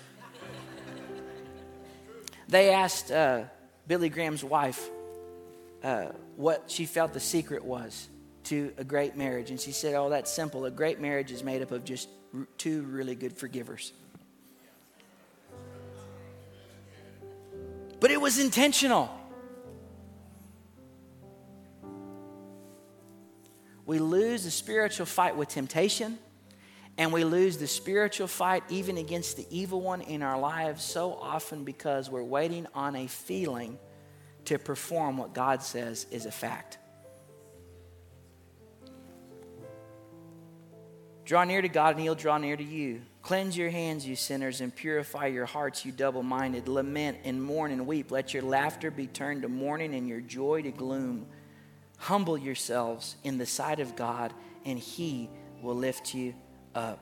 S1: They asked uh, Billy Graham's wife uh, what she felt the secret was to a great marriage. And she said, Oh, that's simple. A great marriage is made up of just two really good forgivers. but it was intentional. We lose the spiritual fight with temptation, and we lose the spiritual fight even against the evil one in our lives so often because we're waiting on a feeling to perform what God says is a fact. Draw near to God, and He'll draw near to you. Cleanse your hands, you sinners, and purify your hearts, you double minded. Lament and mourn and weep. Let your laughter be turned to mourning and your joy to gloom. Humble yourselves in the sight of God, and He will lift you up.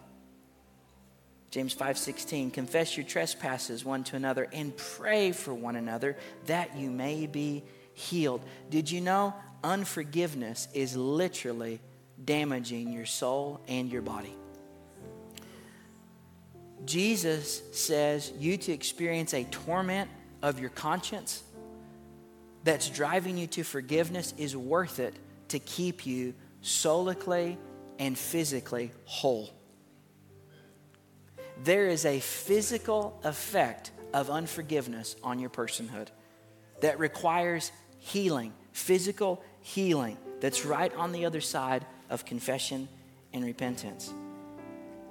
S1: James 5:16 Confess your trespasses one to another and pray for one another that you may be healed. Did you know unforgiveness is literally damaging your soul and your body? Jesus says you to experience a torment of your conscience that's driving you to forgiveness is worth it to keep you solically and physically whole. There is a physical effect of unforgiveness on your personhood that requires healing, physical healing, that's right on the other side of confession and repentance.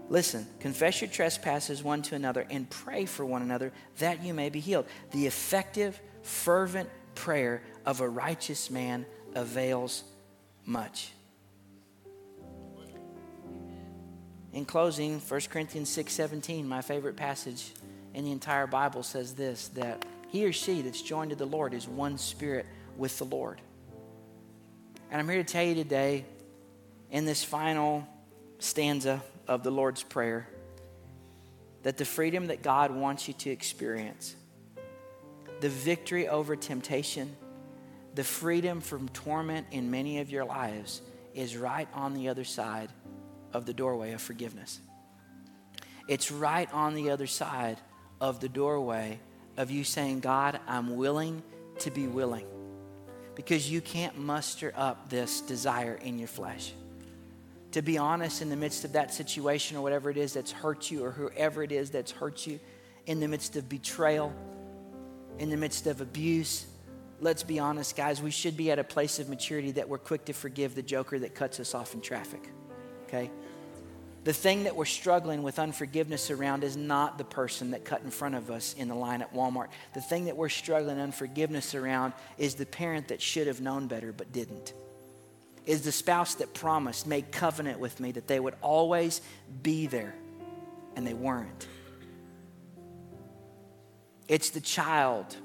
S1: Listen, confess your trespasses one to another and pray for one another that you may be healed. The effective, fervent prayer of a righteous man avails much. In closing, 1 Corinthians 6:17, my favorite passage in the entire Bible says this that he or she that's joined to the Lord is one spirit with the Lord. And I'm here to tell you today in this final stanza of the Lord's Prayer that the freedom that God wants you to experience, the victory over temptation, the freedom from torment in many of your lives is right on the other side of the doorway of forgiveness. It's right on the other side of the doorway of you saying, God, I'm willing to be willing. Because you can't muster up this desire in your flesh to be honest in the midst of that situation or whatever it is that's hurt you or whoever it is that's hurt you, in the midst of betrayal, in the midst of abuse. Let's be honest, guys, we should be at a place of maturity that we're quick to forgive the joker that cuts us off in traffic. Okay? The thing that we're struggling with unforgiveness around is not the person that cut in front of us in the line at Walmart. The thing that we're struggling unforgiveness around is the parent that should have known better but didn't. is the spouse that promised, made covenant with me that they would always be there, and they weren't. It's the child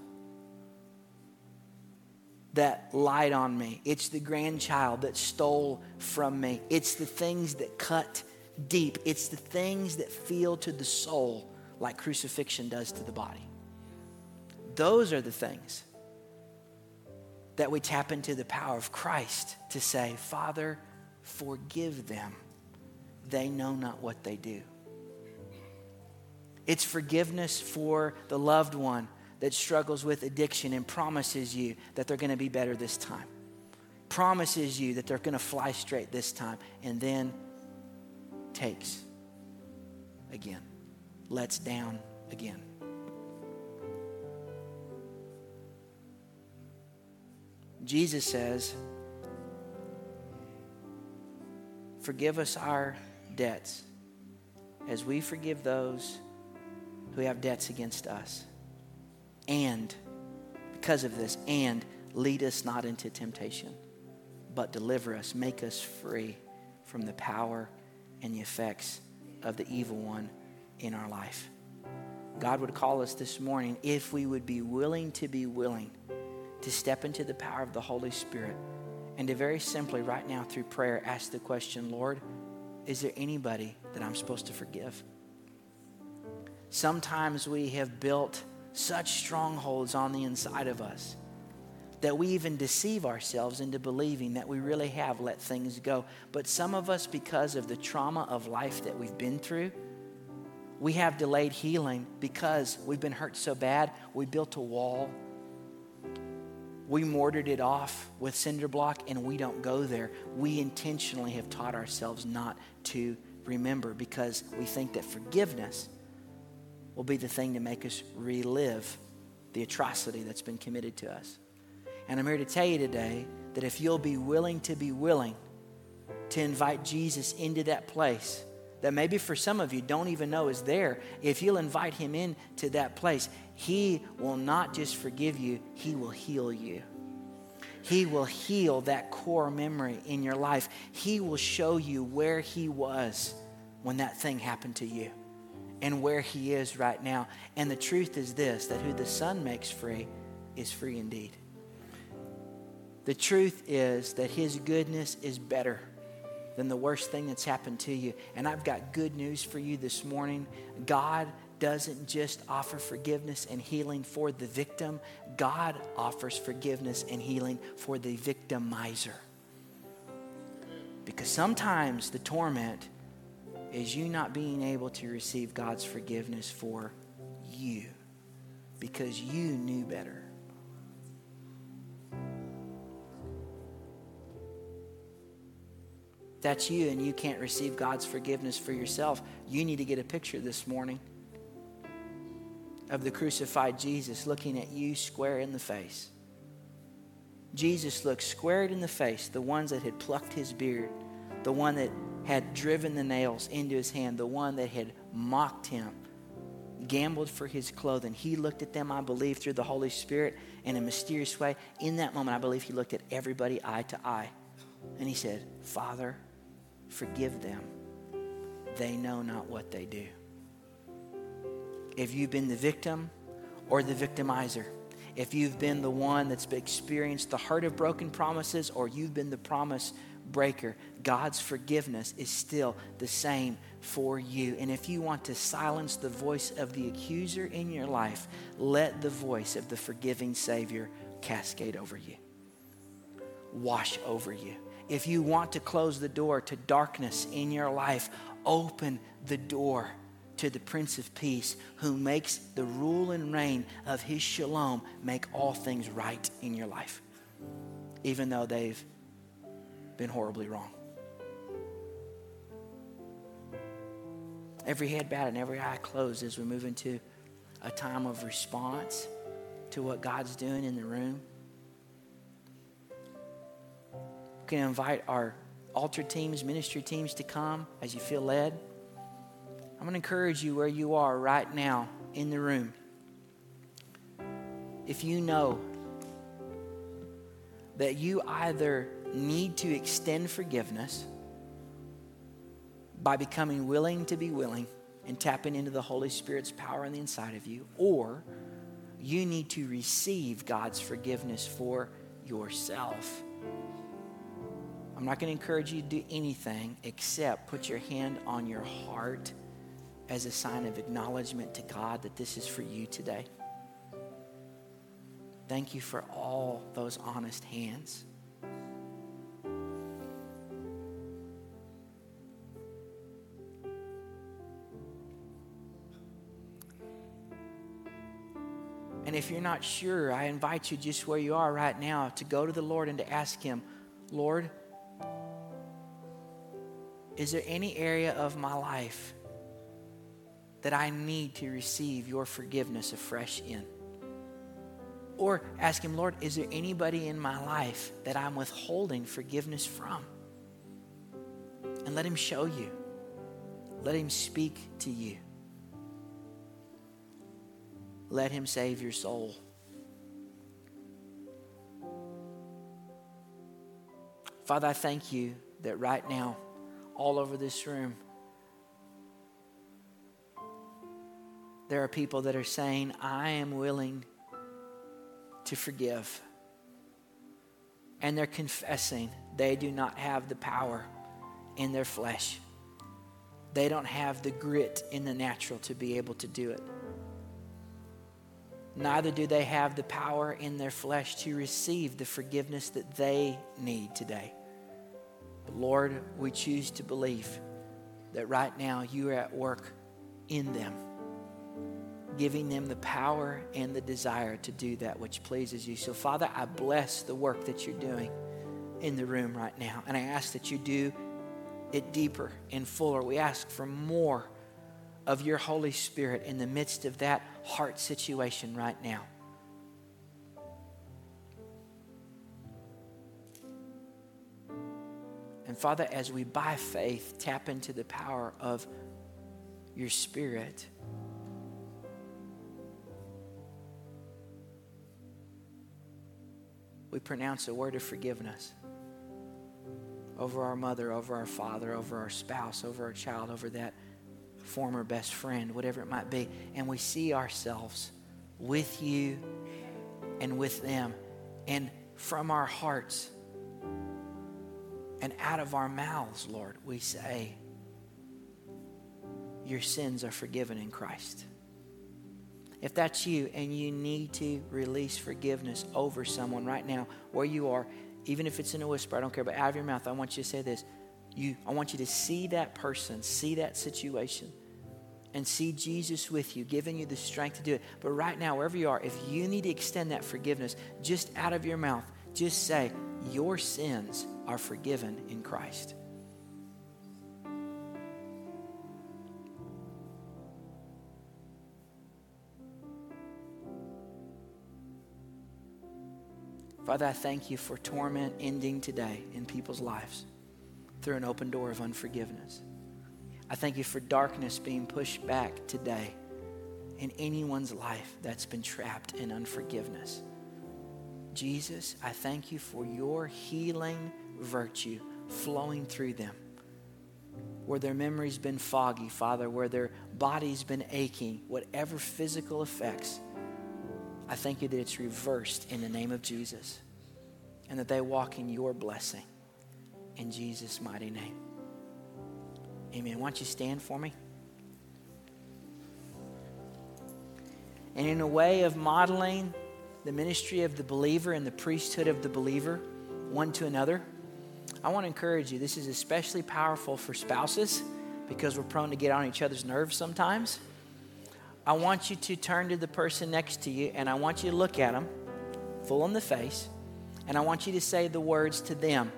S1: that lied on me. It's the grandchild that stole from me. It's the things that cut deep. It's the things that feel to the soul like crucifixion does to the body. Those are the things that we tap into the power of Christ to say, Father, forgive them. They know not what they do. It's forgiveness for the loved one that struggles with addiction and promises you that they're going to be better this time. Promises you that they're going to fly straight this time. And then takes again, lets down again. Jesus says, Forgive us our debts as we forgive those who have debts against us. And because of this, and lead us not into temptation, but deliver us, make us free from the power and the effects of the evil one in our life. God would call us this morning if we would be willing to be willing to step into the power of the Holy Spirit and to very simply, right now through prayer, ask the question Lord, is there anybody that I'm supposed to forgive? Sometimes we have built such strongholds on the inside of us that we even deceive ourselves into believing that we really have let things go. But some of us, because of the trauma of life that we've been through, we have delayed healing because we've been hurt so bad, we built a wall. We mortared it off with cinder block and we don't go there. We intentionally have taught ourselves not to remember because we think that forgiveness will be the thing to make us relive the atrocity that's been committed to us. And I'm here to tell you today that if you'll be willing to be willing to invite Jesus into that place that maybe for some of you don't even know is there, if you'll invite him into that place, he will not just forgive you, he will heal you. He will heal that core memory in your life. He will show you where he was when that thing happened to you and where he is right now. And the truth is this that who the Son makes free is free indeed. The truth is that his goodness is better than the worst thing that's happened to you. And I've got good news for you this morning. God doesn't just offer forgiveness and healing for the victim, God offers forgiveness and healing for the victimizer. Because sometimes the torment is you not being able to receive God's forgiveness for you because you knew better. that's you and you can't receive God's forgiveness for yourself, you need to get a picture this morning of the crucified Jesus looking at you square in the face. Jesus looked squared in the face, the ones that had plucked his beard, the one that had driven the nails into his hand, the one that had mocked him, gambled for his clothing. He looked at them, I believe, through the Holy Spirit in a mysterious way. In that moment, I believe he looked at everybody eye to eye. And he said, Father, forgive them. They know not what they do. If you've been the victim or the victimizer, if you've been the one that's experienced the hurt of broken promises or you've been the promise breaker, God's forgiveness is still the same for you. And if you want to silence the voice of the accuser in your life, let the voice of the forgiving Savior cascade over you, wash over you. If you want to close the door to darkness in your life, open the door to the Prince of Peace who makes the rule and reign of his shalom make all things right in your life, even though they've been horribly wrong. Every head bowed and every eye closed as we move into a time of response to what God's doing in the room. We can invite our altar teams, ministry teams to come as you feel led. I'm going to encourage you where you are right now in the room. If you know that you either need to extend forgiveness by becoming willing to be willing and tapping into the Holy Spirit's power on the inside of you, or you need to receive God's forgiveness for yourself. I'm not going to encourage you to do anything except put your hand on your heart as a sign of acknowledgement to God that this is for you today. Thank you for all those honest hands. If you're not sure, I invite you just where you are right now to go to the Lord and to ask Him, Lord, is there any area of my life that I need to receive your forgiveness afresh in? Or ask Him, Lord, is there anybody in my life that I'm withholding forgiveness from? And let Him show you, let Him speak to you. Let Him save your soul. Father, I thank you that right now, all over this room, there are people that are saying, I am willing to forgive. And they're confessing they do not have the power in their flesh. They don't have the grit in the natural to be able to do it. Neither do they have the power in their flesh to receive the forgiveness that they need today. But Lord, we choose to believe that right now you are at work in them, giving them the power and the desire to do that which pleases you. So, Father, I bless the work that you're doing in the room right now. And I ask that you do it deeper and fuller. We ask for more of your Holy Spirit in the midst of that heart situation right now. And Father, as we by faith tap into the power of your Spirit, we pronounce a word of forgiveness over our mother, over our father, over our spouse, over our child, over that former best friend, whatever it might be, and we see ourselves with you and with them. And from our hearts and out of our mouths, Lord, we say, Your sins are forgiven in Christ. If that's you and you need to release forgiveness over someone right now, where you are, even if it's in a whisper, I don't care, but out of your mouth, I want you to say this you, I want you to see that person, see that situation, and see Jesus with you, giving you the strength to do it. But right now, wherever you are, if you need to extend that forgiveness, just out of your mouth, just say, Your sins are forgiven in Christ. Father, I thank you for torment ending today in people's lives through an open door of unforgiveness. I thank you for darkness being pushed back today in anyone's life that's been trapped in unforgiveness. Jesus, I thank you for your healing virtue flowing through them. Where their memory's been foggy, Father, where their body's been aching, whatever physical effects, I thank you that it's reversed in the name of Jesus and that they walk in your blessing. In Jesus' mighty name. Amen. Why don't you stand for me? And in a way of modeling the ministry of the believer and the priesthood of the believer one to another, I want to encourage you. This is especially powerful for spouses because we're prone to get on each other's nerves sometimes. I want you to turn to the person next to you and I want you to look at them full in the face and I want you to say the words to them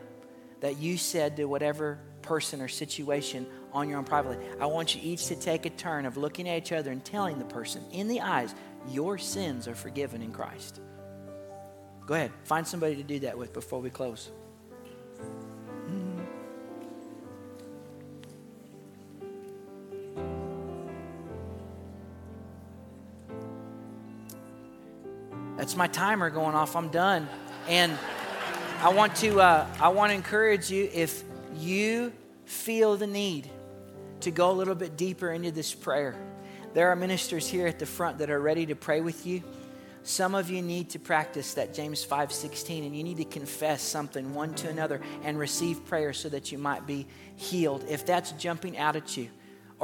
S1: that you said to whatever person or situation on your own privately. I want you each to take a turn of looking at each other and telling the person in the eyes, your sins are forgiven in Christ. Go ahead, find somebody to do that with before we close. That's my timer going off. I'm done. And I want to, uh, I want to encourage you if you feel the need to go a little bit deeper into this prayer. There are ministers here at the front that are ready to pray with you. Some of you need to practice that James 5:16 and you need to confess something one to another and receive prayer so that you might be healed. If that's jumping out at you,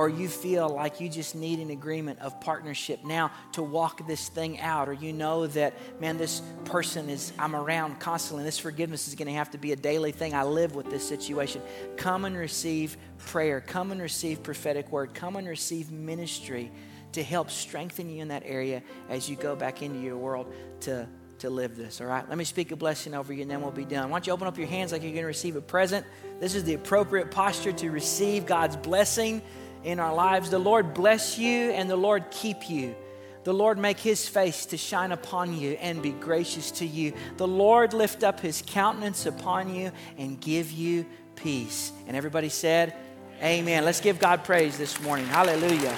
S1: or you feel like you just need an agreement of partnership now to walk this thing out, or you know that, man, this person is, I'm around constantly, and this forgiveness is going to have to be a daily thing. I live with this situation. Come and receive prayer. Come and receive prophetic word. Come and receive ministry to help strengthen you in that area as you go back into your world to, to live this. All right? Let me speak a blessing over you and then we'll be done. Why don't you open up your hands like you're going to receive a present? This is the appropriate posture to receive God's blessing in our lives. The Lord bless you and the Lord keep you. The Lord make his face to shine upon you and be gracious to you. The Lord lift up his countenance upon you and give you peace. And everybody said, Amen. Let's give God praise this morning. Hallelujah.